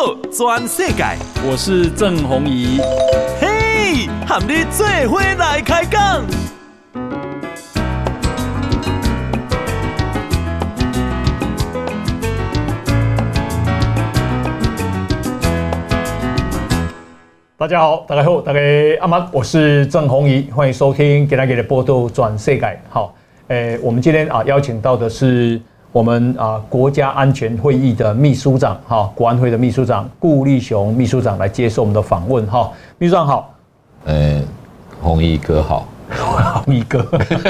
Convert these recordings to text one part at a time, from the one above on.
报全世界，我是郑弘仪。嘿，和你做伙来开讲。大家好，大家好，大家阿妈，我是郑弘仪，欢迎收听《给大家的报道转世界》。好，诶，我们今天啊邀请到的是。我们啊，国家安全会议的秘书长哈，国安会的秘书长顾立雄秘书长来接受我们的访问哈。秘书长好，呃，弘仪哥好，弘仪哥，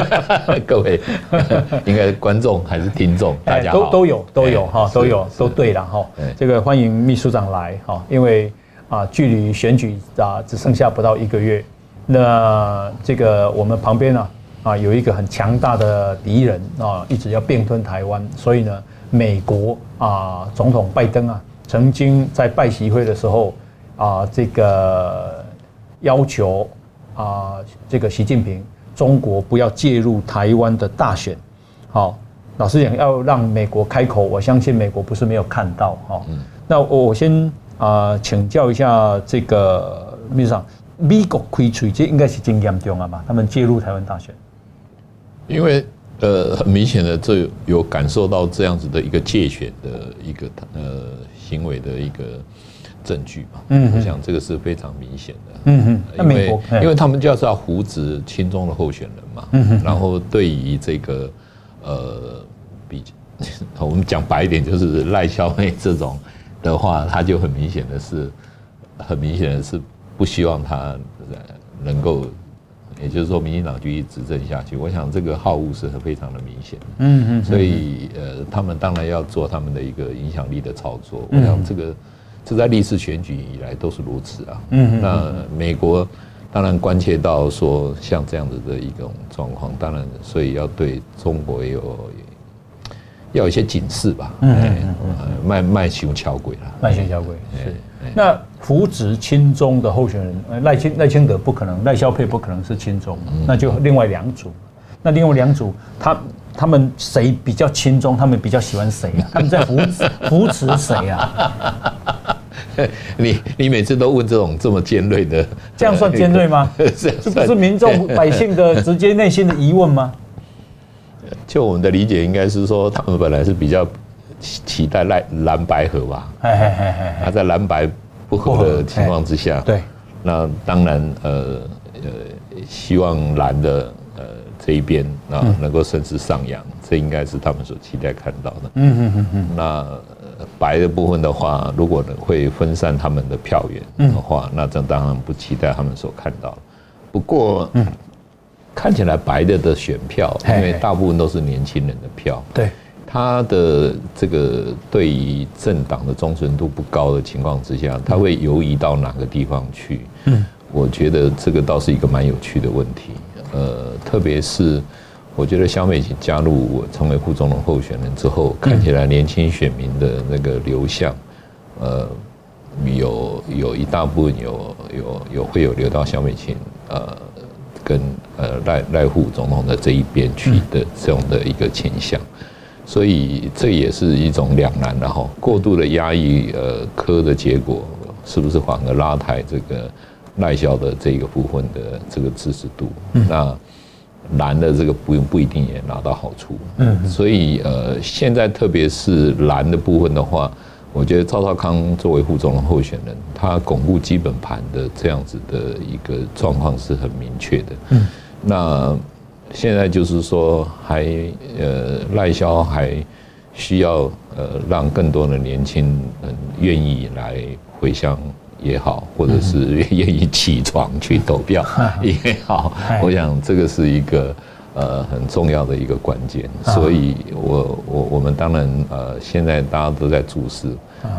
各位 应该是观众还是听众？大家好，都都有都有哈，都有都对了哈。这个欢迎秘书长来哈，因为啊，距离选举啊只剩下不到一个月，那这个我们旁边呢？啊，有一个很强大的敌人啊，一直要并吞台湾，所以呢，美国啊，总统拜登啊，曾经在拜习会的时候啊，这个要求啊，这个习近平，中国不要介入台湾的大选。好，老实讲，要让美国开口，我相信美国不是没有看到哈。那我先啊，请教一下这个秘书长，美国开嘴，这应该是真严重了吧？他们介入台湾大选。因为呃，很明显的，这有感受到这样子的一个介选的一个呃行为的一个证据嘛。嗯，我想这个是非常明显的。嗯哼，因为因为他们就是要扶植亲中的候选人嘛。嗯哼，然后对于这个呃，比 我们讲白一点，就是赖萧妹这种的话，他就很明显的是，很明显的是不希望他能够。也就是说，民进党继续执政下去，我想这个好恶是非常的明显。嗯嗯，所以呃，他们当然要做他们的一个影响力的操作。我想这个这在历次选举以来都是如此啊。嗯嗯。那美国当然关切到说像这样子的一种状况，当然所以要对中国有要有一些警示吧。嗯嗯嗯。迈迈向桥轨了。迈向桥轨是。那扶植亲中的候选人，赖清赖清德不可能，赖萧配不可能是亲中，那就另外两组。那另外两组，他他们谁比较亲中？他们比较喜欢谁啊？他们在扶持扶持谁啊？你你每次都问这种这么尖锐的，这样算尖锐吗？这不是民众百姓的直接内心的疑问吗？就我们的理解，应该是说他们本来是比较。期待赖蓝白合吧，他在蓝白不合的情况之下，对，那当然呃呃希望蓝的呃这一边啊能够顺势上扬，这应该是他们所期待看到的。嗯嗯嗯嗯。那白的部分的话，如果会分散他们的票源的话，那这当然不期待他们所看到。不过，嗯，看起来白的的选票，因为大部分都是年轻人的票，对。他的这个对于政党的忠诚度不高的情况之下，他会游移到哪个地方去？嗯，我觉得这个倒是一个蛮有趣的问题。呃，特别是我觉得小美琴加入我成为副总统候选人之后，看起来年轻选民的那个流向，呃，有有一大部分有有有会有流到小美琴呃跟呃赖赖副总统的这一边去的这样的一个倾向。所以这也是一种两难，然后过度的压抑，呃，科的结果是不是反而拉抬这个赖萧的这个部分的这个支持度？那蓝的这个不用不一定也拿到好处。嗯，所以呃，现在特别是蓝的部分的话，我觉得赵少康作为副总统候选人，他巩固基本盘的这样子的一个状况是很明确的。嗯，那。现在就是说还，呃赖萧还需要呃让更多的年轻人愿意来回乡也好，或者是愿意起床去投票 也好，我想这个是一个呃很重要的一个关键。所以我我我们当然呃现在大家都在注视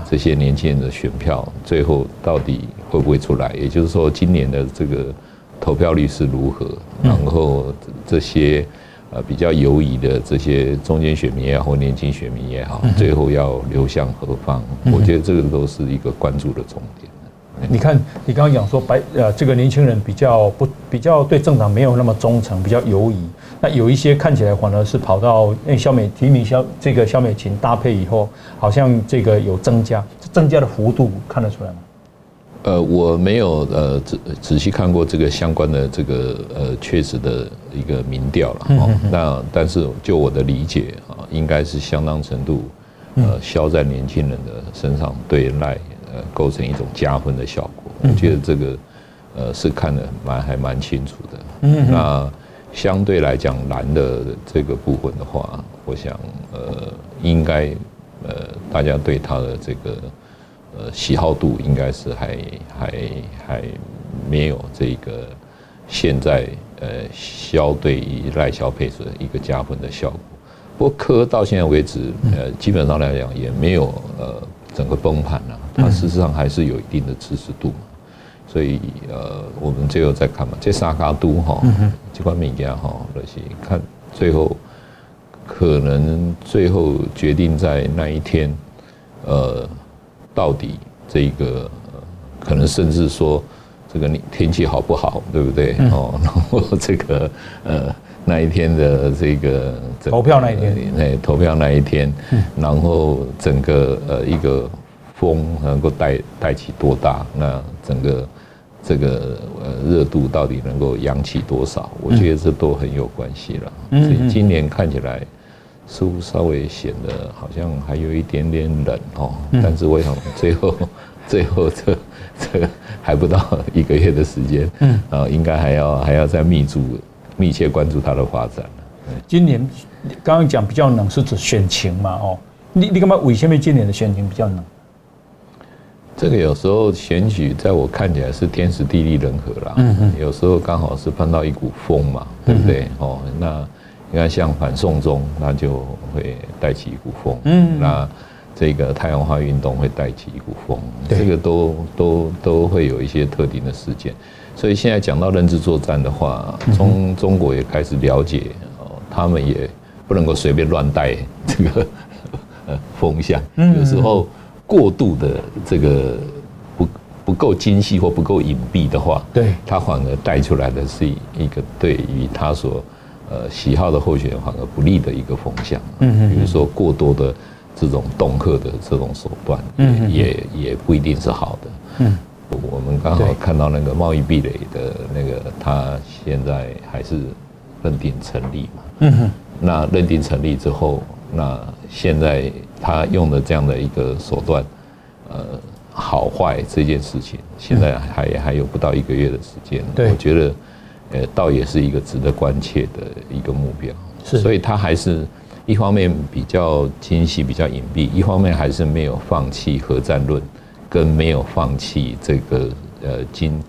这些年轻人的选票最后到底会不会出来，也就是说今年的这个。投票率是如何？然后这些呃比较犹疑的这些中间选民也好，或年轻选民也好，最后要流向何方？我觉得这个都是一个关注的重点。你看，你刚刚讲说白呃，这个年轻人比较不比较对政党没有那么忠诚，比较犹疑。那有一些看起来反而是跑到因为萧美提名萧这个萧美琴搭配以后，好像这个有增加，增加的幅度看得出来吗？呃，我没有呃仔仔细看过这个相关的这个呃确实的一个民调了哦。那但是就我的理解啊，应该是相当程度呃消在年轻人的身上，对赖呃构成一种加分的效果。我觉得这个呃是看得蛮还蛮清楚的。那相对来讲蓝的这个部分的话，我想呃应该呃大家对他的这个。呃，喜好度应该是还还还没有这个现在呃消对于赖消配置一个加分的效果。不过科到现在为止，呃，基本上来讲也没有呃整个崩盘了，它事实上还是有一定的支持度嘛。所以呃，我们最后再看嘛，这三脚督哈，这块物件哈，就是看最后可能最后决定在那一天，呃。到底这个可能甚至说这个你天气好不好，对不对？哦，然后这个呃那一天的这个投票那一天，那投票那一天，然后整个呃一个风能够带带起多大，那整个这个呃热度到底能够扬起多少？我觉得这都很有关系了。所以今年看起来。似乎稍微显得好像还有一点点冷哦，但是我想最后 最后这这还不到一个月的时间，嗯，啊，应该还要还要再密注密切关注它的发展。今年刚刚讲比较冷是指选情嘛？哦，你你干嘛为什么今年的选情比较冷？这个有时候选举在我看起来是天时地利人和啦，嗯嗯，有时候刚好是碰到一股风嘛，对不对？哦，那。你看，像反送中，那就会带起一股风。嗯，那这个太阳花运动会带起一股风，这个都都都会有一些特定的事件。所以现在讲到认知作战的话，从中国也开始了解哦，他们也不能够随便乱带 这个呃风向。有时候过度的这个不不够精细或不够隐蔽的话，对，他反而带出来的是一个对于他所。呃，喜好的候选人反而不利的一个风向，嗯，比如说过多的这种恫吓的这种手段，嗯，也也不一定是好的，嗯，我们刚好看到那个贸易壁垒的那个，他现在还是认定成立嘛，嗯哼，那认定成立之后，那现在他用的这样的一个手段，呃，好坏这件事情，现在还还有不到一个月的时间，我觉得。呃，倒也是一个值得关切的一个目标，是，所以他还是一方面比较精细、比较隐蔽，一方面还是没有放弃核战论，跟没有放弃这个呃经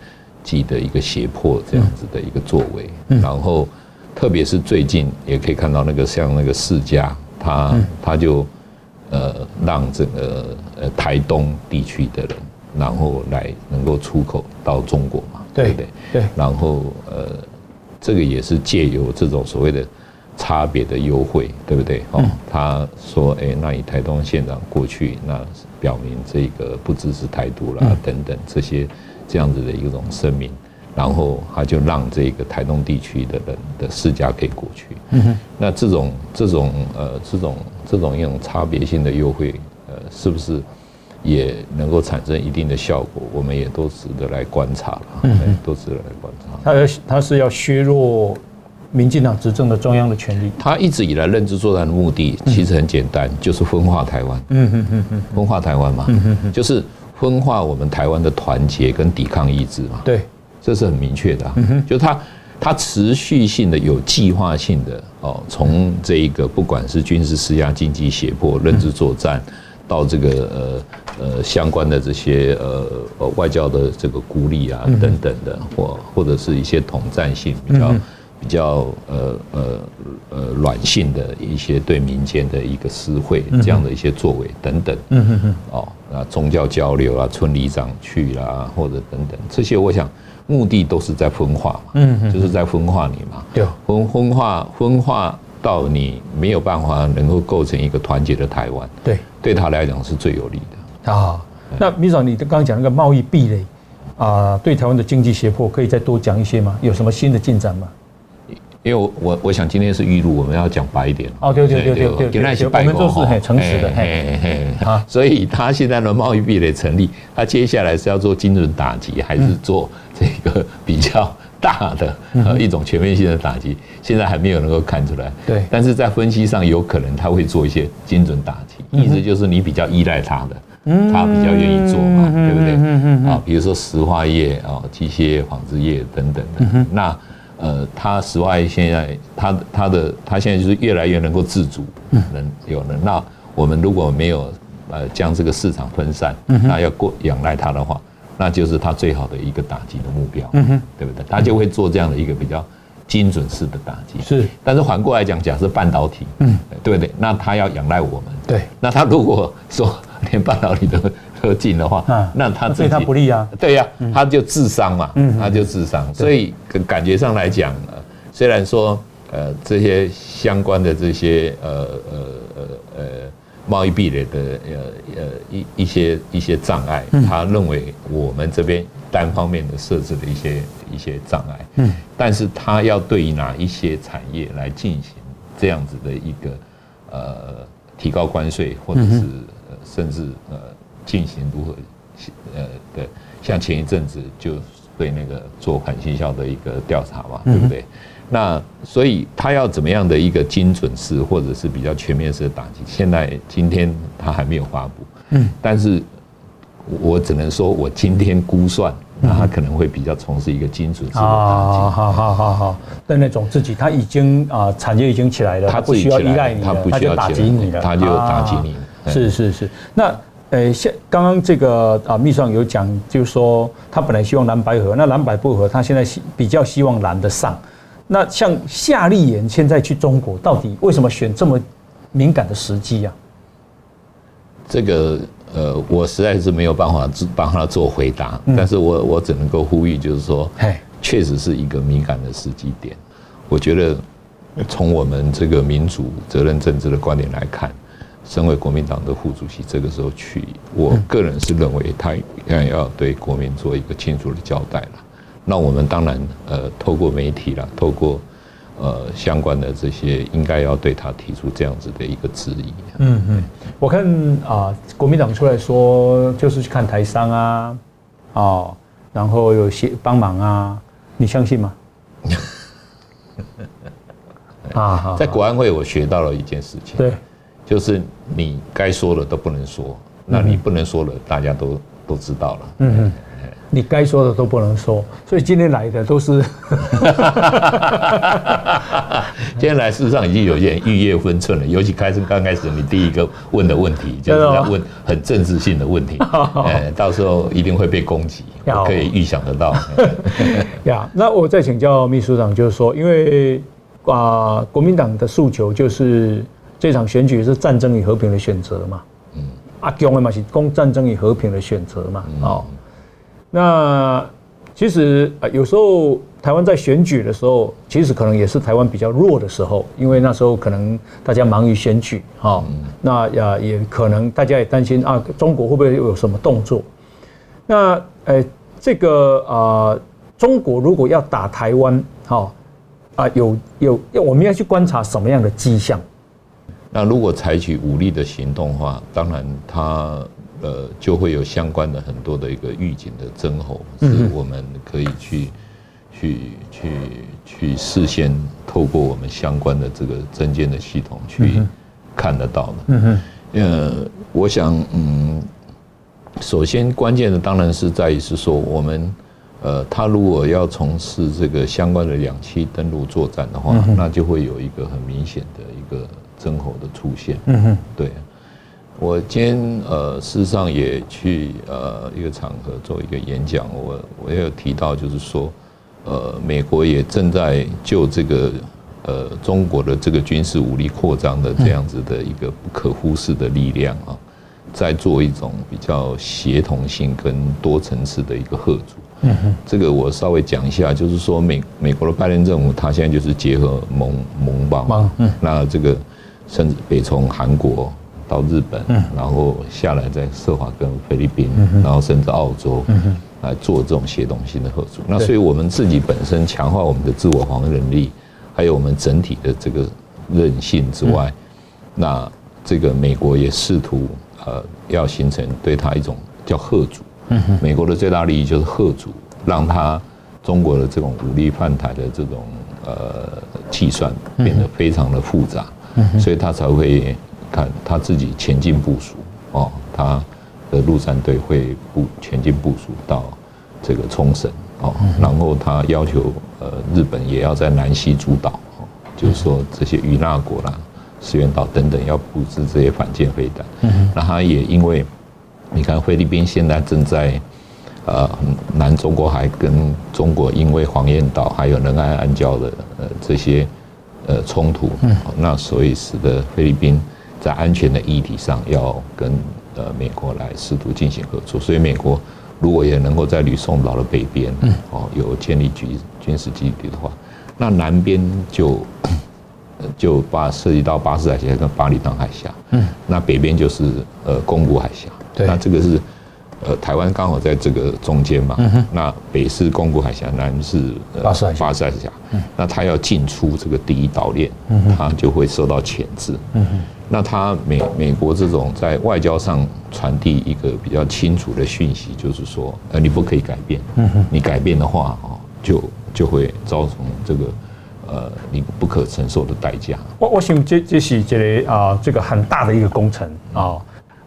济的一个胁迫这样子的一个作为。然后，特别是最近也可以看到那个像那个世家，他他就呃让这个呃台东地区的人，然后来能够出口到中国嘛。对不对？对，然后呃，这个也是借由这种所谓的差别的优惠，对不对？哦，他说，哎，那以台东县长过去，那表明这个不支持台独啦，等等这些这样子的一种声明，然后他就让这个台东地区的人的世家可以过去。嗯哼，那这种这种呃这种这种一种差别性的优惠，呃，是不是？也能够产生一定的效果，我们也都值得来观察了。嗯，都值得来观察。他要他是要削弱民进党执政的中央的权力。他一直以来认知作战的目的其实很简单，就是分化台湾。嗯嗯嗯嗯，分化台湾嘛。嗯嗯嗯，就是分化我们台湾的团结跟抵抗意志嘛。对，这是很明确的。嗯哼，就是他他持续性的、有计划性的哦，从这一个不管是军事施压、经济胁迫、认知作战。到这个呃呃相关的这些呃呃外交的这个孤立啊等等的，或或者是一些统战性比较比较呃呃呃软性的一些对民间的一个私会这样的一些作为等等，哦，那宗教交流啊，村里长去啦，或者等等这些，我想目的都是在分化嘛，嗯嗯，就是在分化你嘛，对，分分化分化。到你没有办法能够构成一个团结的台湾，对，对他来讲是最有利的啊。那秘书长，你刚刚讲那个贸易壁垒，啊，对台湾的经济胁迫，可以再多讲一些吗？有什么新的进展吗？因为我我想今天是预录，我们要讲白一点。哦，对对对对对，对，我们都是很诚实的。嘿嘿啊，所以他现在的贸易壁垒成立，他接下来是要做精准打击，还是做这个 比较大的呃一种全面性的打击？现在还没有能够看出来。对，但是在分析上，有可能他会做一些精准打击，意思就是你比较依赖他的，他比较愿意做嘛，对不对？啊，比如说石化业啊、机械纺织业等等的，那。呃，他石化现在他他的他现在就是越来越能够自主，能有能。那我们如果没有呃将这个市场分散，那要过仰赖他的话，那就是他最好的一个打击的目标，对不对？他就会做这样的一个比较精准式的打击。是，但是反过来讲，假设半导体，嗯，对不对？那他要仰赖我们，对。那他如果说连半导体都都进的话，那他对他不利啊。对呀，他就智商嘛，嗯他就自伤。所以感觉上来讲，虽然说呃这些相关的这些呃呃呃呃贸易壁垒的呃呃一一些一些障碍，他认为我们这边单方面的设置的一些一些障碍，嗯，但是他要对于哪一些产业来进行这样子的一个呃提高关税，或者是甚至呃。进行如何？呃，的，像前一阵子就对那个做反倾销的一个调查嘛，对不对？那所以他要怎么样的一个精准式或者是比较全面式的打击？现在今天他还没有发布，嗯，但是我只能说我今天估算，那他可能会比较从事一个精准式的打击。好好好好好，但那种自己他已经啊产业已经起来了，他不需要依赖你，他不需要打击你了，他就打击你。是是是，那。呃，像刚刚这个啊，秘书长有讲，就是说他本来希望蓝白合，那蓝白不合，他现在希比较希望蓝的上。那像夏立言现在去中国，到底为什么选这么敏感的时机啊？这个呃，我实在是没有办法帮他做回答，但是我我只能够呼吁，就是说，确实是一个敏感的时机点。我觉得从我们这个民主责任政治的观点来看。身为国民党的副主席，这个时候去，我个人是认为他应该要对国民做一个清楚的交代了。那我们当然呃，透过媒体啦，透过呃相关的这些，应该要对他提出这样子的一个质疑。嗯嗯，我看啊，国民党出来说就是去看台商啊，哦，然后有些帮忙啊，你相信吗？啊，在国安会我学到了一件事情。对。就是你该说的都不能说，那你不能说的，大家都都知道了。嗯嗯，你该说的都不能说，所以今天来的都是。今天来事实上已经有点逾越分寸了，尤其开始刚开始你第一个问的问题，就是要问很政治性的问题，哎，到时候一定会被攻击，可以预想得到。呀，那我再请教秘书长，就是说，因为啊，国民党的诉求就是。这场选举是战争与和平的选择嘛？嗯，阿公的嘛是攻战争与和平的选择嘛？哦，那其实啊，有时候台湾在选举的时候，其实可能也是台湾比较弱的时候，因为那时候可能大家忙于选举，哈，那呀也可能大家也担心啊，中国会不会又有什么动作？那呃，这个啊，中国如果要打台湾，哈啊，有有要我们要去观察什么样的迹象？那如果采取武力的行动的话，当然它呃就会有相关的很多的一个预警的征候，是我们可以去去去去事先透过我们相关的这个侦监的系统去看得到的。嗯哼，呃，我想嗯，首先关键的当然是在于是说我们呃，他如果要从事这个相关的两栖登陆作战的话，那就会有一个很明显的一个。征候的出现，嗯哼，对，我今天呃，事实上也去呃一个场合做一个演讲，我我也有提到，就是说，呃，美国也正在就这个呃中国的这个军事武力扩张的这样子的一个不可忽视的力量啊，在做一种比较协同性跟多层次的一个合作。嗯哼，这个我稍微讲一下，就是说美美国的拜登政府，他现在就是结合盟盟邦，嗯，那这个。甚至北从韩国到日本，然后下来再设法跟菲律宾，然后甚至澳洲，来做这种协同性的合作。那所以我们自己本身强化我们的自我防卫能力，还有我们整体的这个韧性之外，那这个美国也试图呃要形成对他一种叫贺阻。美国的最大利益就是贺阻，让他中国的这种武力犯台的这种呃计算变得非常的复杂，所以他才会看他自己前进部署哦，他的陆战队会部前进部署到这个冲绳哦，然后他要求呃日本也要在南西诸岛哦，就是说这些与那国啦、石垣岛等等要布置这些反舰飞弹，那他也因为。你看，菲律宾现在正在呃南中国海跟中国因为黄岩岛还有仁爱暗礁的呃这些呃冲突，那所以使得菲律宾在安全的议题上要跟呃美国来试图进行合作。所以美国如果也能够在吕宋岛的北边哦有建立军军事基地的话，那南边就就把涉及到巴士海峡跟巴厘岛海峡，嗯，那北边就是呃宫古海峡。对那这个是，呃，台湾刚好在这个中间嘛。嗯、那北是宫古海峡，南是巴士海峡。巴士海峡。嗯、那它要进出这个第一岛链，嗯、哼他就会受到钳制。嗯、那它美美国这种在外交上传递一个比较清楚的讯息，就是说，呃，你不可以改变。嗯、你改变的话，哦，就就会造成这个，呃，你不可承受的代价。我我想这这是这个啊，这个很大的一个工程啊。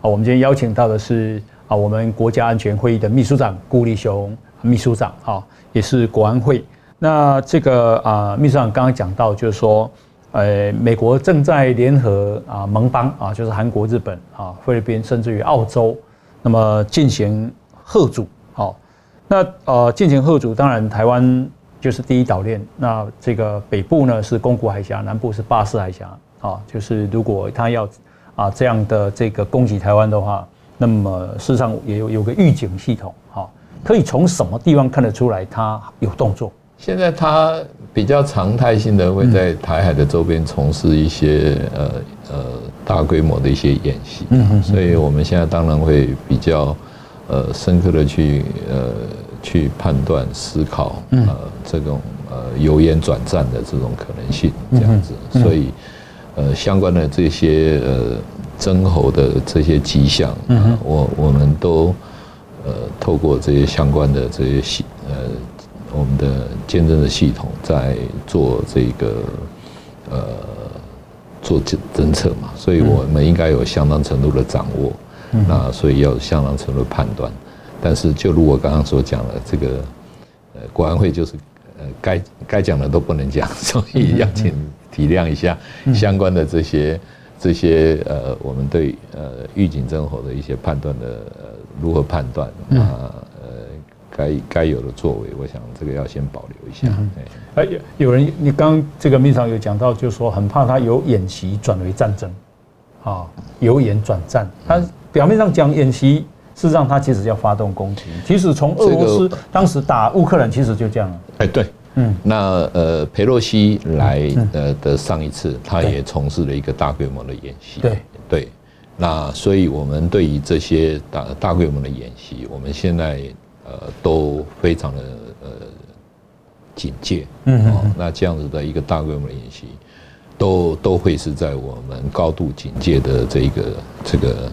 我们今天邀请到的是啊，我们国家安全会议的秘书长顾立雄秘书长啊，也是国安会。那这个啊，秘书长刚刚讲到，就是说，呃，美国正在联合啊盟邦啊，就是韩国、日本啊、菲律宾，甚至于澳洲，那么进行贺阻。好，那呃，进行贺阻，当然台湾就是第一岛链。那这个北部呢是宫古海峡，南部是巴士海峡啊，就是如果他要。啊，这样的这个攻击台湾的话，那么事实上也有有个预警系统，哈，可以从什么地方看得出来它有动作？现在它比较常态性的会在台海的周边从事一些呃呃大规模的一些演习，嗯哼，所以我们现在当然会比较呃深刻的去呃去判断思考呃这种呃由演转战的这种可能性，这样子，所以。呃，相关的这些呃征候的这些迹象，嗯，我我们都呃透过这些相关的这些系呃我们的监证的系统在做这个呃做侦侦测嘛，所以我们应该有相当程度的掌握，那所以要相当程度的判断，但是就如我刚刚所讲的，这个呃国安会就是呃该该讲的都不能讲，所以要请。体谅一下相关的这些这些呃，我们对呃预警征候的一些判断的呃如何判断啊呃该该有的作为，我想这个要先保留一下。哎，有人你刚这个秘书长有讲到，就是说很怕他由演习转为战争啊，由演转战。他表面上讲演习，事实上他其实要发动攻击。其实从俄罗斯当时打乌克兰，其实就这样了。哎，对。嗯，那呃，佩洛西来呃的上一次，他也从事了一个大规模的演习。对对，那所以我们对于这些大大规模的演习，我们现在呃都非常的呃警戒。嗯哦。那这样子的一个大规模的演习，都都会是在我们高度警戒的这一个这个呃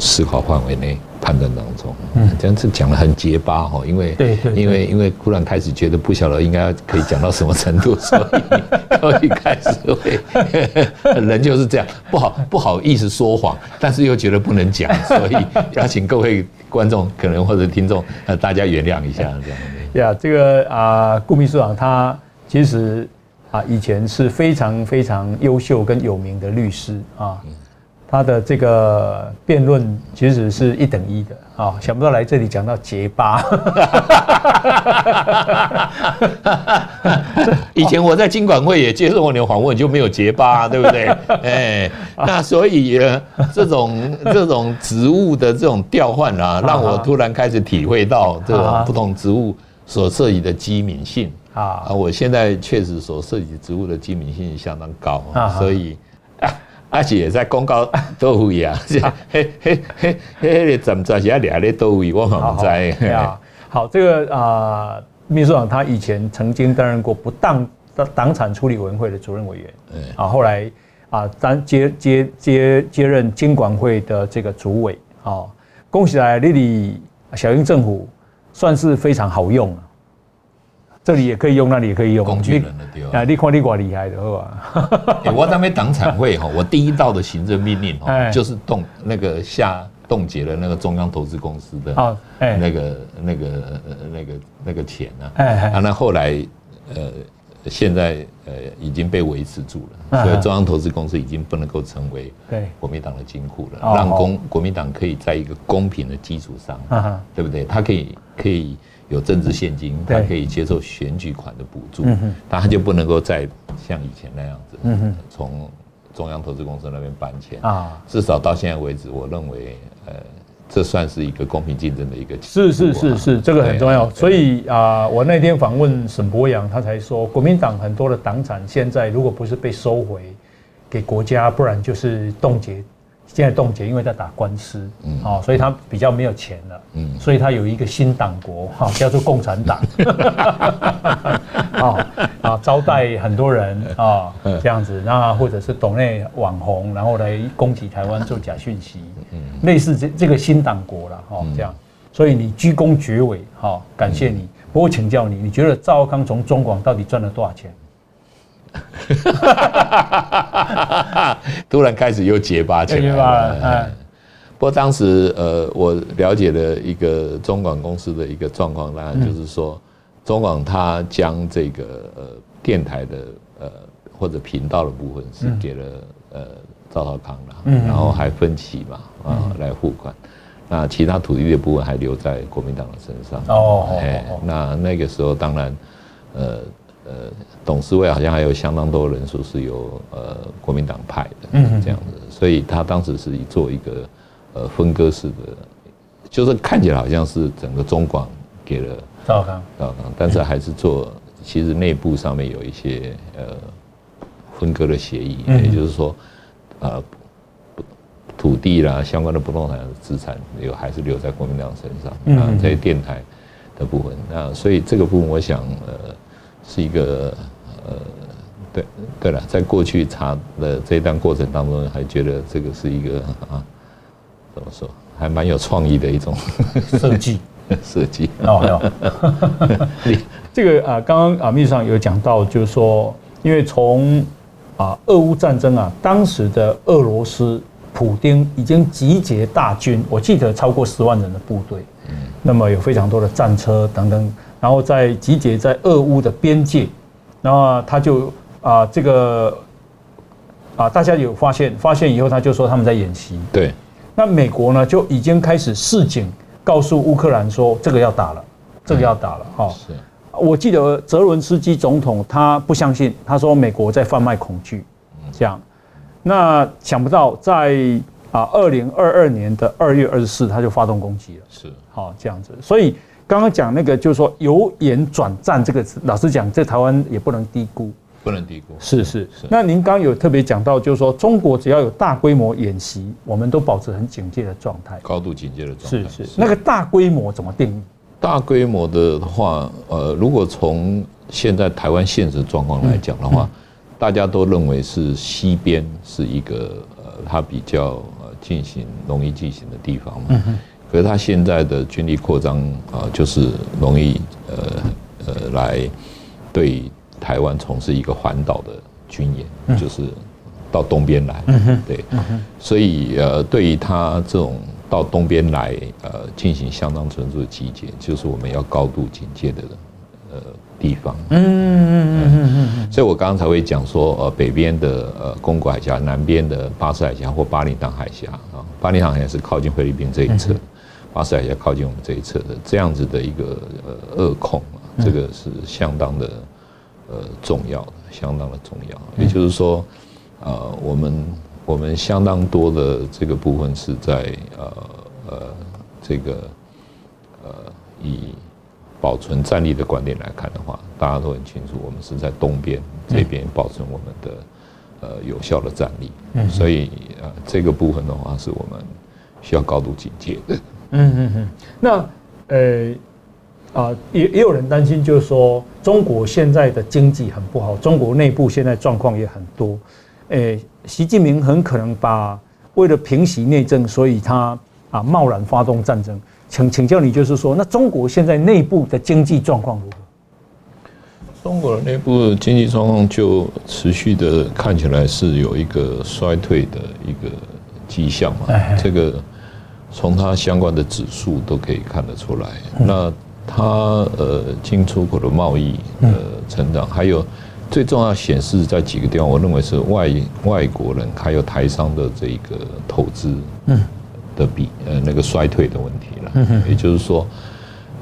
思考范围内。判断当中，嗯，这样子讲的很结巴哈，因为对，因为因为突然开始觉得不晓得应该可以讲到什么程度，所以 所以开始会 人就是这样，不好不好意思说谎，但是又觉得不能讲，所以要请各位观众可能或者听众呃大家原谅一下这样。呀，这个啊顾秘书长他其实啊以前是非常非常优秀跟有名的律师啊。他的这个辩论其实是一等一的啊，想不到来这里讲到结巴。以前我在金管会也接受过你的访问，就没有结巴，对不对？哎，那所以这种 这种职务的这种调换啊，让我突然开始体会到这种不同职务所涉及的机敏性啊。我现在确实所涉及职务的机敏性相当高，所以。而且也在公告多位啊，嘿嘿嘿嘿，怎么着？现在俩咧多位，我们在。好，这个啊、呃，秘书长他以前曾经担任过不当党产处理委员会的主任委员，嗯，啊，后来啊担接接接接任监管会的这个主委，啊，恭喜来，丽丽小英政府算是非常好用啊。这里也可以用，那里也可以用。工具人的地方。啊，你看你多厉害的，好吧？我那边党产会哈，我第一道的行政命令哈，就是冻那个下冻结了那个中央投资公司的啊，那个那个那个那个钱啊，啊，那后来呃，现在呃已经被维持住了，所以中央投资公司已经不能够成为国民党的金库了，让公国民党可以在一个公平的基础上，对不对？他可以可以。有政治现金，他可以接受选举款的补助，但他就不能够再像以前那样子，从中央投资公司那边搬钱啊。至少到现在为止，我认为，呃，这算是一个公平竞争的一个。是是是是，这个很重要。所以啊，我那天访问沈博洋，他才说，国民党很多的党产现在如果不是被收回给国家，不然就是冻结。现在冻结，因为在打官司，嗯，哦，所以他比较没有钱了，嗯，所以他有一个新党国，哈，叫做共产党，啊 啊，招待很多人啊，这样子，那或者是岛内网红，然后来攻击台湾做假讯息，嗯，类似这这个新党国了，哈，这样，所以你鞠躬绝尾，哈，感谢你。不过请教你，你觉得赵少康从中广到底赚了多少钱？突然开始又结巴起来了。哎。不过当时呃，我了解了一个中广公司的一个状况，当然就是说，中广它将这个呃电台的呃或者频道的部分是给了呃赵少康了，然后还分期嘛啊来付款，那其他土地的部分还留在国民党的身上。哦，哎，那那个时候当然呃。呃，董事会好像还有相当多的人数是由呃国民党派的，嗯，这样子，所以他当时是以做一个呃分割式的，就是看起来好像是整个中广给了赵少康，赵少康，但是还是做其实内部上面有一些呃分割的协议，也就是说呃土地啦相关的不动产的资产有还是留在国民党身上，嗯，在电台的部分，那所以这个部分我想呃。是一个呃，对对了，在过去查的这一段过程当中，还觉得这个是一个啊，怎么说，还蛮有创意的一种 设计 设计哦。这个啊，刚刚啊，秘书长有讲到，就是说，因为从啊，俄乌战争啊，当时的俄罗斯普丁已经集结大军，我记得超过十万人的部队，嗯，那么有非常多的战车等等。然后在集结在俄乌的边界，然后他就啊这个啊大家有发现，发现以后他就说他们在演习。对，那美国呢就已经开始示警，告诉乌克兰说这个要打了，这个要打了哈。是，我记得泽伦斯基总统他不相信，他说美国在贩卖恐惧，这样。那想不到在啊二零二二年的二月二十四，他就发动攻击了。是，好这样子，所以。刚刚讲那个，就是说由演转战这个词，老实讲，在台湾也不能低估，不能低估。是是是。那您刚刚有特别讲到，就是说中国只要有大规模演习，我们都保持很警戒的状态，高度警戒的状态。是是。那个大规模怎么定义？大规模的话，呃，如果从现在台湾现实状况来讲的话，大家都认为是西边是一个呃，它比较呃进行容易进行的地方嘛。可是他现在的军力扩张啊，就是容易呃呃来对台湾从事一个环岛的军演，就是到东边来，对，所以呃对于他这种到东边来呃进行相当程度的集结，就是我们要高度警戒的呃地方。嗯嗯嗯嗯，所以我刚刚才会讲说呃北边的呃宫古海峡，南边的巴士海峡或巴厘岛海峡啊，巴厘岛海峡是靠近菲律宾这一侧。巴士海峡靠近我们这一侧的这样子的一个呃扼控啊，这个是相当的呃重要的，相当的重要。也就是说，呃，我们我们相当多的这个部分是在呃呃这个呃以保存战力的观点来看的话，大家都很清楚，我们是在东边这边保存我们的呃有效的战力。所以呃这个部分的话，是我们需要高度警戒的。嗯嗯嗯，那呃，啊，也也有人担心，就是说中国现在的经济很不好，中国内部现在状况也很多。诶，习近平很可能把为了平息内政，所以他啊贸然发动战争。请请教你，就是说，那中国现在内部的经济状况如何？中国的内部经济状况就持续的看起来是有一个衰退的一个迹象嘛。这个从它相关的指数都可以看得出来。那它呃进出口的贸易呃成长，还有最重要显示在几个地方，我认为是外外国人还有台商的这个投资的比呃那个衰退的问题了。也就是说，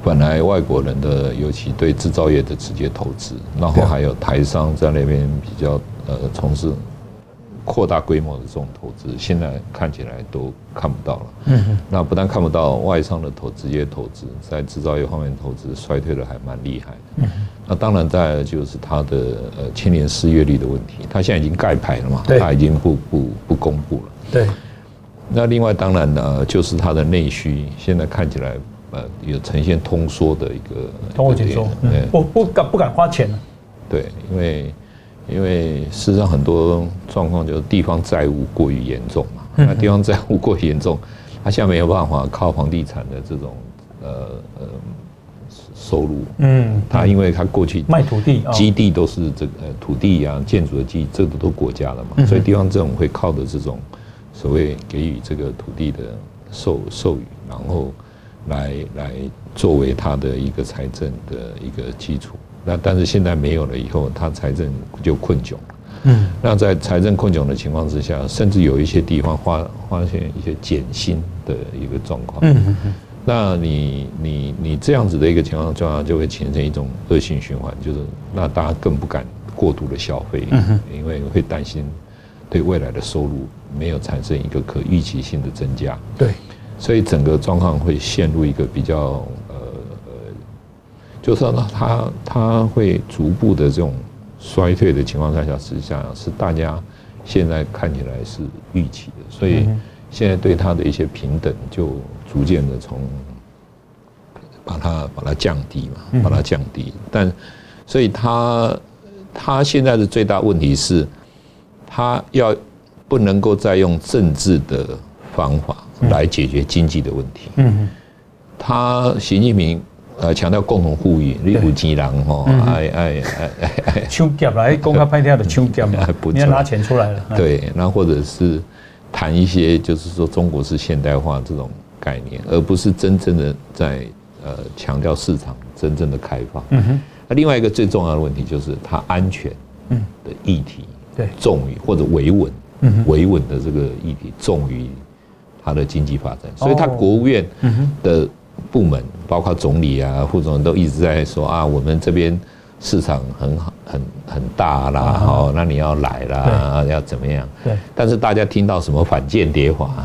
本来外国人的尤其对制造业的直接投资，然后还有台商在那边比较呃从事。扩大规模的这种投资，现在看起来都看不到了。那不但看不到外商的投直接投资，在制造业方面投资衰退的还蛮厉害的。嗯，那当然再来就是它的呃青年失业率的问题，它现在已经盖牌了嘛，它已经不不不公布了。对。那另外当然呢，就是它的内需现在看起来呃有呈现通缩的一个通货紧缩，不不敢不敢花钱了。对，因为。因为事实上很多状况就是地方债务过于严重嘛，那地方债务过于严重，他现在没有办法靠房地产的这种呃呃收入，嗯，他因为他过去卖土地基地都是这个土地啊建筑的基，这个都国家的嘛，所以地方政府会靠的这种所谓给予这个土地的授授予，然后来来作为他的一个财政的一个基础。那但是现在没有了以后，他财政就困窘。嗯，那在财政困窘的情况之下，甚至有一些地方发发现一些减薪的一个状况。嗯嗯，那你你你这样子的一个情况状况，就会形成一种恶性循环，就是那大家更不敢过度的消费，因为会担心对未来的收入没有产生一个可预期性的增加。对，所以整个状况会陷入一个比较。就是呢，它它会逐步的这种衰退的情况下，实际上是大家现在看起来是预期的，所以现在对它的一些平等就逐渐的从把它把它降低嘛，把它降低。但所以它它现在的最大问题是，它要不能够再用政治的方法来解决经济的问题。嗯，他习近平。呃，强调共同富裕，你有钱人吼，哎哎哎哎，抢劫来，公开拍掉的抢劫嘛，你要拿钱出来了。对，那或者是谈一些，就是说中国式现代化这种概念，而不是真正的在呃强调市场真正的开放。嗯哼。那另外一个最重要的问题就是它安全嗯。的议题，对，重于或者维稳，嗯，维稳的这个议题重于它的经济发展，所以它国务院的。部门包括总理啊、副总都一直在说啊，我们这边市场很好、很很大啦，好，那你要来啦，要怎么样？对。但是大家听到什么反间谍法，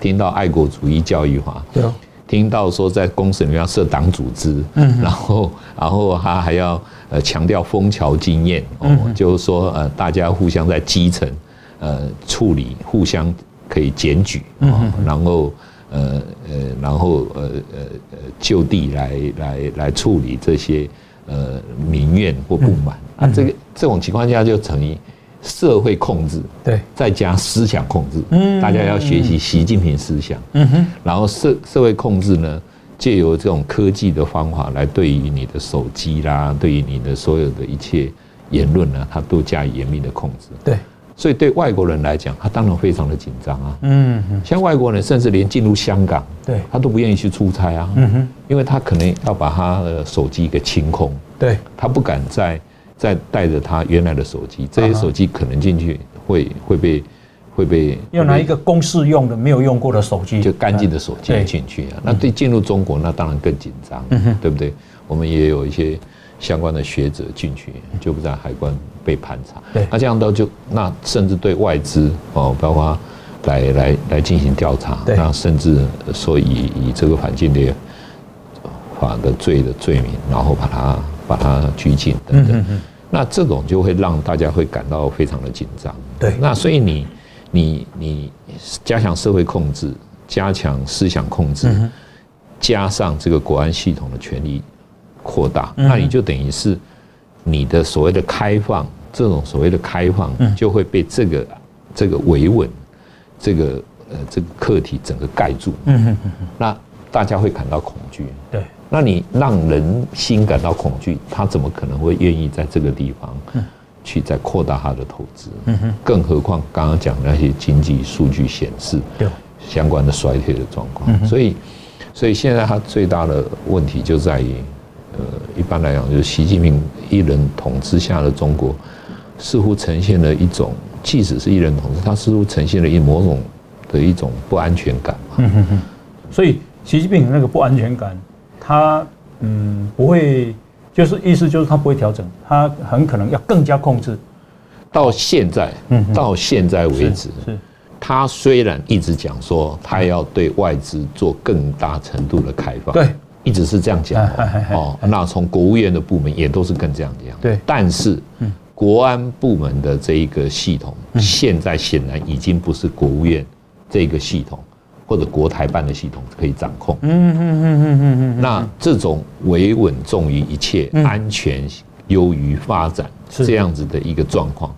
听到爱国主义教育法，对，听到说在公司里面要设党组织，嗯，然后然后他还要呃强调枫桥经验，哦，就是说呃大家互相在基层呃处理，互相可以检举，嗯，然后。呃呃，然后呃呃呃，就地来来来处理这些呃民怨或不满啊，这个这种情况下就成于社会控制，对，再加思想控制，嗯，大家要学习习近平思想，嗯哼，然后社社会控制呢，借由这种科技的方法来对于你的手机啦，对于你的所有的一切言论呢，它都加以严密的控制，对。所以对外国人来讲，他当然非常的紧张啊。嗯，像外国人甚至连进入香港，对，他都不愿意去出差啊。嗯哼，因为他可能要把他的手机给清空。对，他不敢再再带着他原来的手机，这些手机可能进去会会被会被要拿一个公事用的没有用过的手机，就干净的手机进去啊。那对进入中国，那当然更紧张。嗯哼，对不对？我们也有一些。相关的学者进去就不在海关被盘查，对，那这样都就那甚至对外资哦，包括来来来进行调查，那甚至说以以这个反间谍法的罪的罪名，然后把他把他拘禁等等，那这种就会让大家会感到非常的紧张，对，那所以你你你加强社会控制，加强思想控制，加上这个国安系统的权力。扩大，那你就等于是你的所谓的开放，这种所谓的开放就会被这个这个维稳这个呃这个课题整个盖住。嗯那大家会感到恐惧。对。那你让人心感到恐惧，他怎么可能会愿意在这个地方去再扩大他的投资？嗯哼，更何况刚刚讲的那些经济数据显示，相关的衰退的状况。所以，所以现在他最大的问题就在于，呃，一般来讲，就是习近平一人统治下的中国，似乎呈现了一种，即使是一人统治，它似乎呈现了一某种的一种不安全感嘛。嗯哼哼。所以，习近平那个不安全感。他嗯不会，就是意思就是他不会调整，他很可能要更加控制。到现在，嗯，到现在为止，是他虽然一直讲说他要对外资做更大程度的开放，对，一直是这样讲哦。那从国务院的部门也都是跟这样讲，对。但是，国安部门的这一个系统，现在显然已经不是国务院这个系统。或者国台办的系统可以掌控，嗯嗯嗯嗯嗯嗯，那这种维稳重于一切，安全优于发展这样子的一个状况，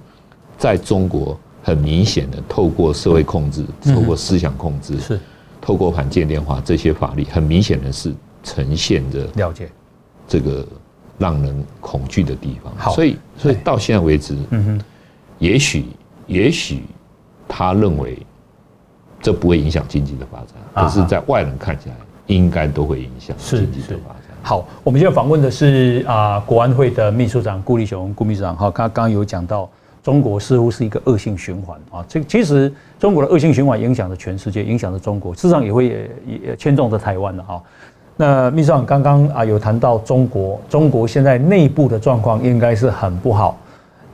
在中国很明显的透过社会控制，透过思想控制，是。透过反间谍化这些法律，很明显的是呈现着了解这个让人恐惧的地方。所以所以到现在为止，嗯哼，也许也许他认为。这不会影响经济的发展，可是，在外人看起来，应该都会影响经济的发展。好，我们现在访问的是啊，国安会的秘书长顾立雄，顾秘书长。哈，刚刚有讲到，中国似乎是一个恶性循环啊。这其实中国的恶性循环影响着全世界，影响着中国，事实上也会也也牵动着台湾的哈。那秘书长刚刚啊有谈到中国，中国现在内部的状况应该是很不好。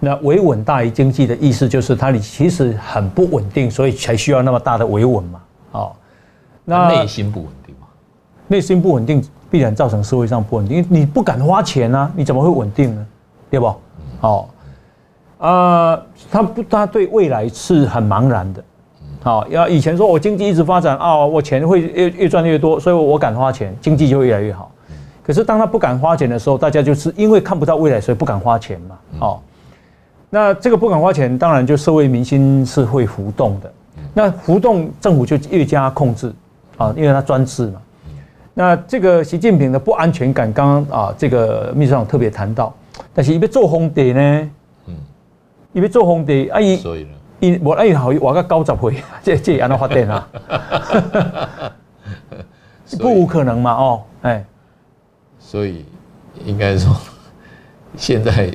那维稳大于经济的意思就是它里其实很不稳定，所以才需要那么大的维稳嘛。哦，那内心不稳定嘛？内心不稳定必然造成社会上不稳定，因为你不敢花钱啊，你怎么会稳定呢？对不？哦，啊，他不，他对未来是很茫然的。好，要以前说我经济一直发展啊，我钱会越越赚越多，所以我敢花钱，经济就会越来越好。可是当他不敢花钱的时候，大家就是因为看不到未来，所以不敢花钱嘛。哦。那这个不敢花钱，当然就社会民心是会浮动的。那浮动，政府就越加控制啊，因为他专制嘛。那这个习近平的不安全感，刚刚啊，这个秘书长特别谈到，但是伊要做红底呢，嗯，伊要做红底，阿姨，所以呢，伊我阿姨好，我个高十岁，这这安怎发展啊？不无可能嘛，哦，哎，所以应该说现在。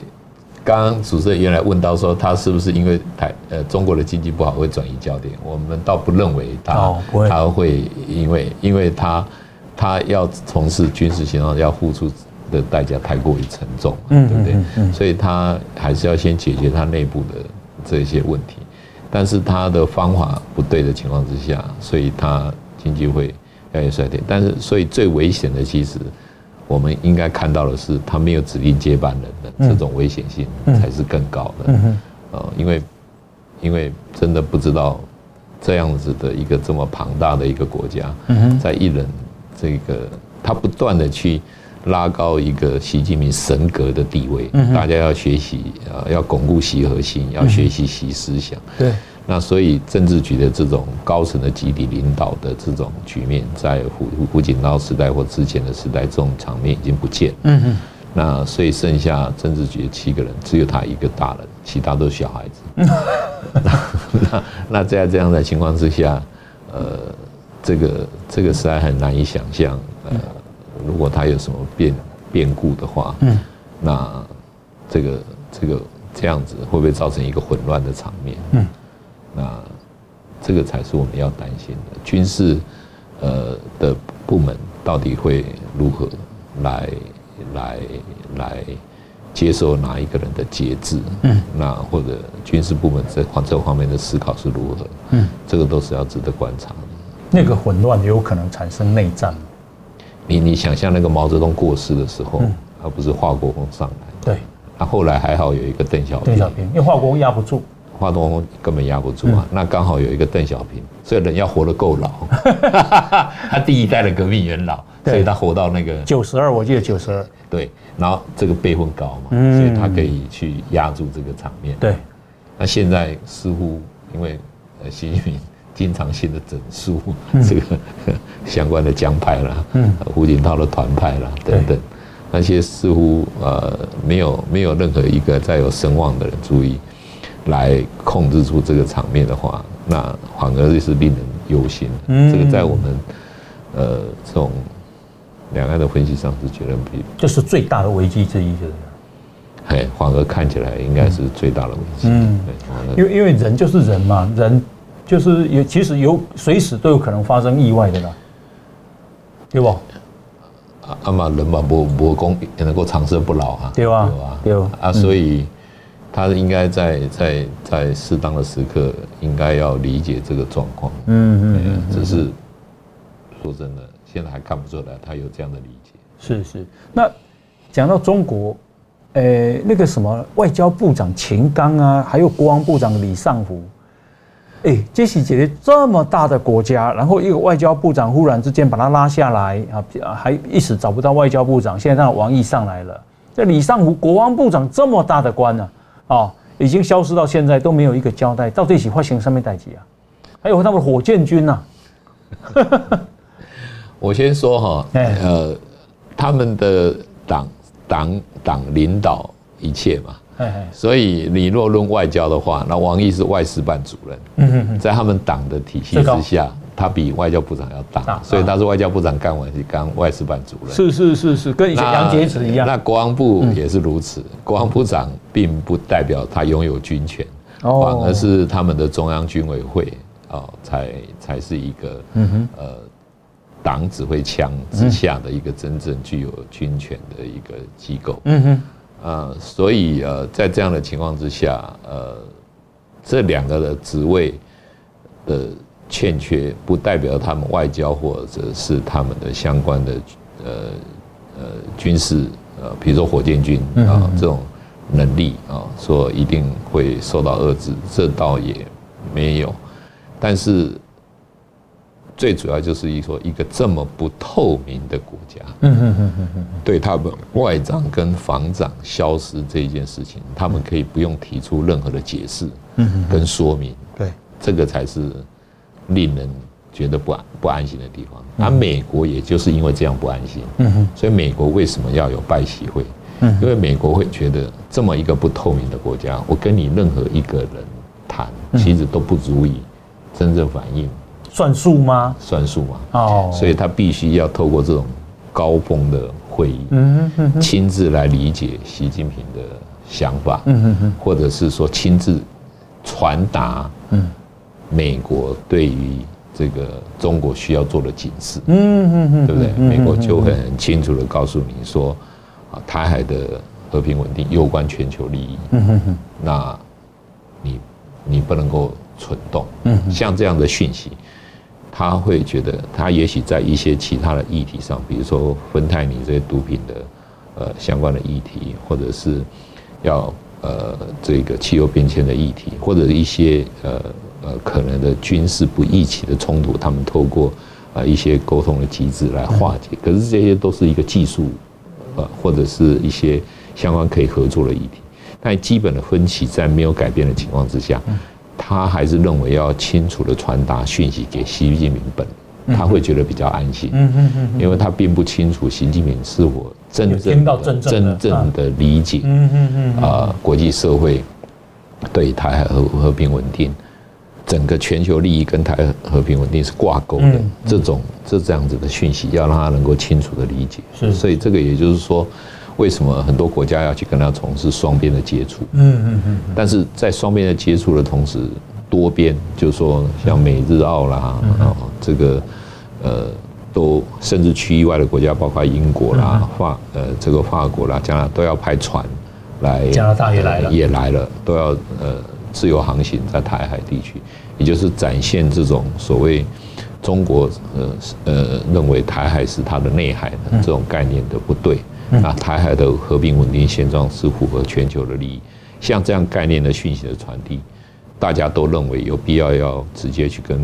刚刚主持人原来问到说，他是不是因为台呃中国的经济不好会转移焦点？我们倒不认为他他会因为因为他他要从事军事行动要付出的代价太过于沉重，对不对？所以他还是要先解决他内部的这些问题。但是他的方法不对的情况之下，所以他经济会越来越衰退。但是所以最危险的其实。我们应该看到的是，他没有指定接班人的这种危险性才是更高的。呃，因为因为真的不知道这样子的一个这么庞大的一个国家，在一人这个他不断的去拉高一个习近平神格的地位，大家要学习啊，要巩固习核心，要学习习思想。对。那所以政治局的这种高层的集体领导的这种局面，在胡胡锦涛时代或之前的时代，这种场面已经不见。嗯嗯。那所以剩下政治局七个人，只有他一个大人，其他都是小孩子。那那那在这样的情况之下，呃，这个这个实在很难以想象。呃，如果他有什么变变故的话，嗯，那这个这个这样子会不会造成一个混乱的场面？嗯。那这个才是我们要担心的，军事呃的部门到底会如何来来来接受哪一个人的节制？嗯，那或者军事部门在这方面的思考是如何？嗯，这个都是要值得观察的。那个混乱有可能产生内战吗？你你想象那个毛泽东过世的时候，他不是华国锋上来？对，他后来还好有一个邓小平，邓小平因为华国锋压不住。华国锋根本压不住啊。那刚好有一个邓小平，所以人要活得够老，他第一代的革命元老，所以他活到那个九十二，我记得九十二。对，然后这个辈分高嘛，所以他可以去压住这个场面。对，那现在似乎因为呃习近平经常性的整肃这个相关的江派啦，嗯，胡锦涛的团派啦等等。那些似乎呃没有没有任何一个再有声望的人注意来控制住这个场面的话，那反而是令人忧心这个在我们呃这种两岸的分析上是绝对比这是最大的危机之一，就是。哎，反而看起来应该是最大的危机。嗯，因为因为人就是人嘛，人就是有其实有随时都有可能发生意外的啦，对不？啊嘛，人嘛，不不功也能够长生不老啊，对吧？对吧？啊，所以他应该在在在适当的时刻，应该要理解这个状况。嗯嗯，只是说真的，现在还看不出来他有这样的理解。是是。那讲到中国，呃，那个什么外交部长秦刚啊，还有国防部长李尚福。哎，这是一个这么大的国家，然后一个外交部长忽然之间把他拉下来啊，还一时找不到外交部长，现在让王毅上来了。这李尚福国王部长这么大的官呢，啊，已经消失到现在都没有一个交代，到底是发生什么代志啊？还有他们火箭军呢？我先说哈，呃，他们的党党党领导一切嘛。所以你若论外交的话，那王毅是外事办主任，在他们党的体系之下，他比外交部长要大，所以他是外交部长干完是干外事办主任。是是是是，跟以前杨洁篪一样。那国防部也是如此，国防部长并不代表他拥有军权，反而是他们的中央军委会啊，才才是一个呃党指挥枪之下的一个真正具有军权的一个机构。嗯哼。啊，所以呃，在这样的情况之下，呃，这两个的职位的欠缺，不代表他们外交或者是他们的相关的呃呃军事呃，比如说火箭军啊这种能力啊，说一定会受到遏制，这倒也没有，但是。最主要就是一说一个这么不透明的国家，对他们外长跟防长消失这一件事情，他们可以不用提出任何的解释，跟说明，对，这个才是令人觉得不安不安心的地方。而美国也就是因为这样不安心，所以美国为什么要有拜习会？因为美国会觉得这么一个不透明的国家，我跟你任何一个人谈，其实都不足以真正反映。算数吗？算数嘛。哦，所以他必须要透过这种高峰的会议，嗯哼，亲自来理解习近平的想法，嗯哼哼，或者是说亲自传达，嗯，美国对于这个中国需要做的警示，嗯哼哼，对不对？美国就会很清楚的告诉你说，啊，台海的和平稳定攸关全球利益，嗯哼哼，那你你不能够蠢动，嗯，像这样的讯息。他会觉得，他也许在一些其他的议题上，比如说芬太尼这些毒品的呃相关的议题，或者是要呃这个气候变迁的议题，或者一些呃呃可能的军事不一起的冲突，他们透过呃一些沟通的机制来化解。可是这些都是一个技术呃或者是一些相关可以合作的议题，但基本的分歧在没有改变的情况之下。他还是认为要清楚的传达讯息给习近平本人，他会觉得比较安心，嗯嗯嗯因为他并不清楚习近平是否真正真正的理解，嗯嗯嗯啊，国际社会对台海和和平稳定，整个全球利益跟台海和平稳定是挂钩的，这种这这样子的讯息，要让他能够清楚的理解，所以这个也就是说。为什么很多国家要去跟他从事双边的接触？嗯嗯嗯。但是在双边的接触的同时，多边就是说像美日澳啦，啊，这个呃，都甚至区域外的国家，包括英国啦、法呃这个法国啦、加拿大都要派船来，加拿大也来了，也来了，都要呃自由航行在台海地区，也就是展现这种所谓中国呃呃认为台海是它的内海的这种概念的不对。那台海的和平稳定现状是符合全球的利益，像这样概念的讯息的传递，大家都认为有必要要直接去跟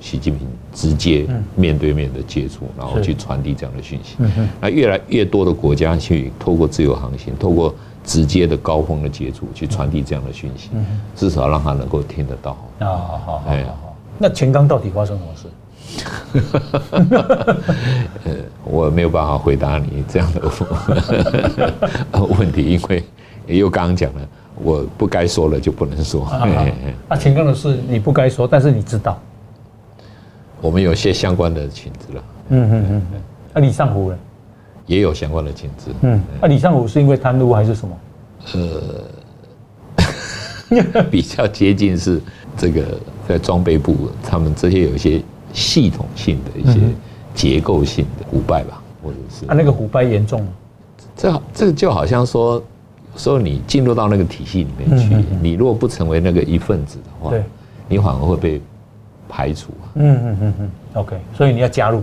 习近平。直接面对面的接触，然后去传递这样的讯息。那越来越多的国家去透过自由航行，透过直接的高峰的接触去传递这样的讯息，至少让他能够听得到。啊，好好好，那钱刚到底发生什么事？呃，我没有办法回答你这样的问题，因为又刚刚讲了，我不该说了就不能说。啊，钱刚的事你不该说，但是你知道，我们有些相关的情资了。嗯嗯嗯嗯。啊，李尚福呢？也有相关的情资。嗯。啊，李尚福是因为贪污还是什么？呃，比较接近是这个在装备部，他们这些有一些。系统性的一些结构性的腐败吧，或者是啊，那个腐败严重吗？这这就好像说，有时候你进入到那个体系里面去，你如果不成为那个一份子的话，对，你反而会被排除啊。嗯嗯嗯嗯，OK，所以你要加入。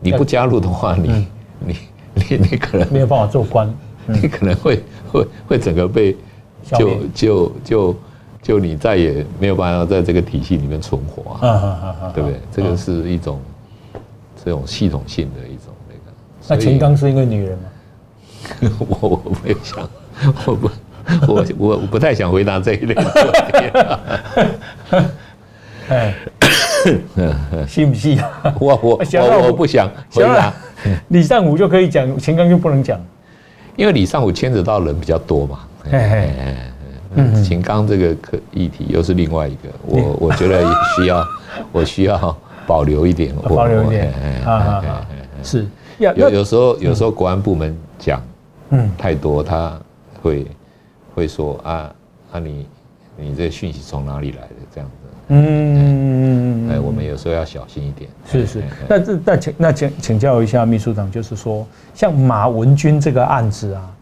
你不加入的话，你你你你可能没有办法做官，你可能会会会整个被就就就。就你再也没有办法在这个体系里面存活啊，对不对？这个是一种这种系统性的一种那个。那秦刚是因为女人吗？我我没有想，我不我我我不太想回答这一类问题。哎，信不信啊？我我我我不想回答。李尚武就可以讲，秦刚就不能讲，因为李尚武牵扯到人比较多嘛。嗯，秦刚这个课议题又是另外一个，我我觉得也需要，我需要保留一点，保留一点，是，有有时候有时候国安部门讲，嗯，太多他会会说啊啊你你这讯息从哪里来的这样子，嗯，哎，我们有时候要小心一点，是是，那这那请那请请教一下秘书长，就是说像马文君这个案子啊。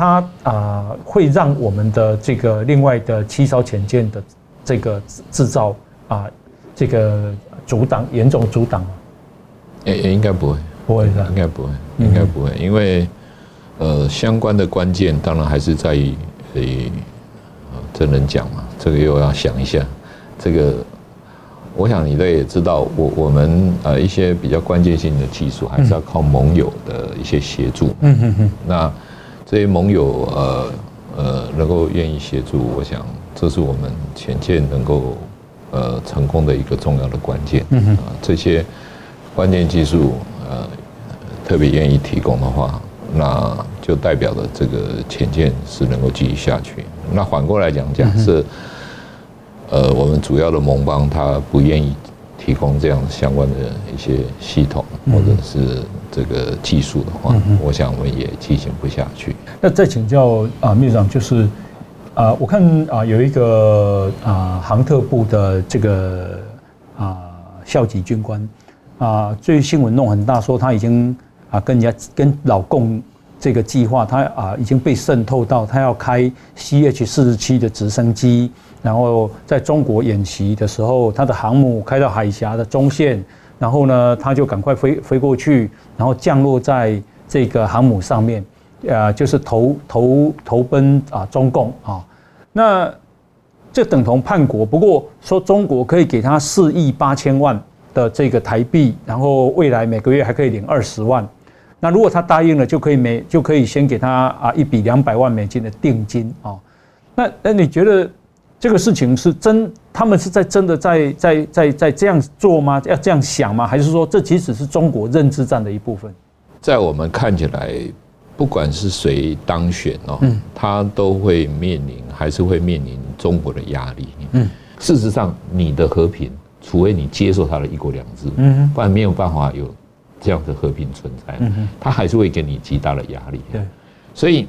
它啊、呃、会让我们的这个另外的七艘潜舰的这个制造啊、呃、这个阻挡严重阻挡吗？也也应该不会，不会是吧？应该不会，应该不会，因为呃相关的关键当然还是在于呃这能讲嘛，这个又要想一下，这个我想你都也知道，我我们呃一些比较关键性的技术还是要靠盟友的一些协助，嗯哼哼，那。这些盟友呃呃能够愿意协助，我想这是我们潜舰能够呃成功的一个重要的关键。嗯哼，这些关键技术呃特别愿意提供的话，那就代表了这个潜舰是能够继续下去。那反过来讲，假设呃我们主要的盟邦他不愿意提供这样相关的一些系统或者是。这个技术的话，我想我们也进行不下去。那再请教啊，秘书长，就是啊，我看啊有一个啊航特部的这个啊校级军官啊，最近新闻弄很大，说他已经啊跟人家跟老共这个计划，他啊已经被渗透到他要开 CH 四十七的直升机，然后在中国演习的时候，他的航母开到海峡的中线。然后呢，他就赶快飞飞过去，然后降落在这个航母上面，呃，就是投投投奔啊中共啊。那这等同叛国。不过说中国可以给他四亿八千万的这个台币，然后未来每个月还可以领二十万。那如果他答应了，就可以每就可以先给他啊一笔两百万美金的定金啊。那那你觉得？这个事情是真，他们是在真的在在在在这样做吗？要这样想吗？还是说这其实是中国认知战的一部分？在我们看起来，不管是谁当选哦，他都会面临，还是会面临中国的压力。嗯，事实上，你的和平，除非你接受他的一国两制，嗯，不然没有办法有这样的和平存在。嗯，他还是会给你极大的压力。对，所以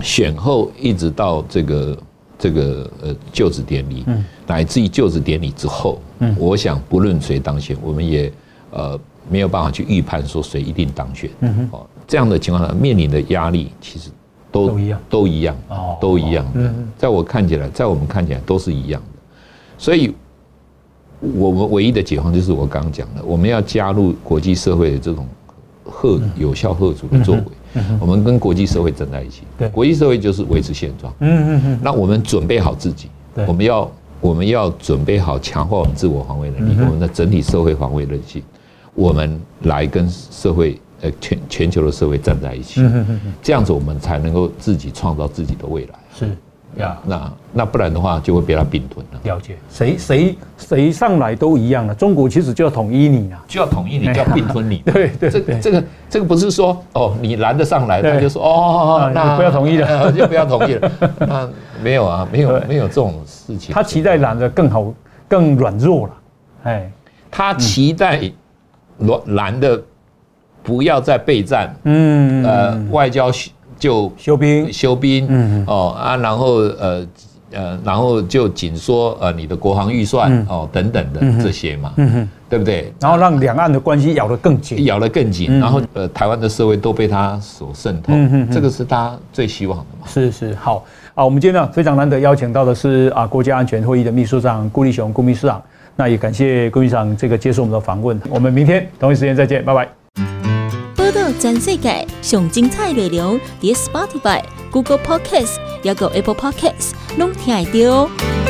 选后一直到这个。这个呃就职典礼，乃至于就职典礼之后，我想不论谁当选，我们也呃没有办法去预判说谁一定当选。哦，这样的情况下面临的压力其实都都一样，都一样，都一样的。在我看起来，在我们看起来都是一样的。所以，我们唯一的解放就是我刚刚讲的，我们要加入国际社会的这种吓有效吓阻的作为。我们跟国际社会站在一起。对，国际社会就是维持现状。嗯嗯嗯。那我们准备好自己，我们要我们要准备好强化我们自我防卫能力，我们的整体社会防卫韧性，我们来跟社会呃全全球的社会站在一起。这样子我们才能够自己创造自己的未来。是。呀，那那不然的话就会被他并吞了。了解，谁谁谁上来都一样了。中国其实就要统一你啊，就要统一你，就要并吞你。对对，这这个这个不是说哦，你拦得上来，他就说哦，那不要统一了，就不要统一了。那没有啊，没有没有这种事情。他期待拦的更好，更软弱了。哎，他期待拦拦的不要再备战。嗯呃，外交。就休兵，休兵，嗯哦啊，然后呃呃，然后就紧缩呃你的国防预算哦等等的这些嘛，嗯哼，对不对？然后让两岸的关系咬得更紧，咬得更紧，然后呃台湾的社会都被他所渗透，嗯这个是他最希望的嘛。是是。好。啊，我们今天呢非常难得邀请到的是啊国家安全会议的秘书长顾立雄顾秘书长，那也感谢顾秘书长这个接受我们的访问，我们明天同一时间再见，拜拜。全世界上精彩内容，伫 Spotify、Google Podcasts，还有 Apple Podcasts，拢听得到。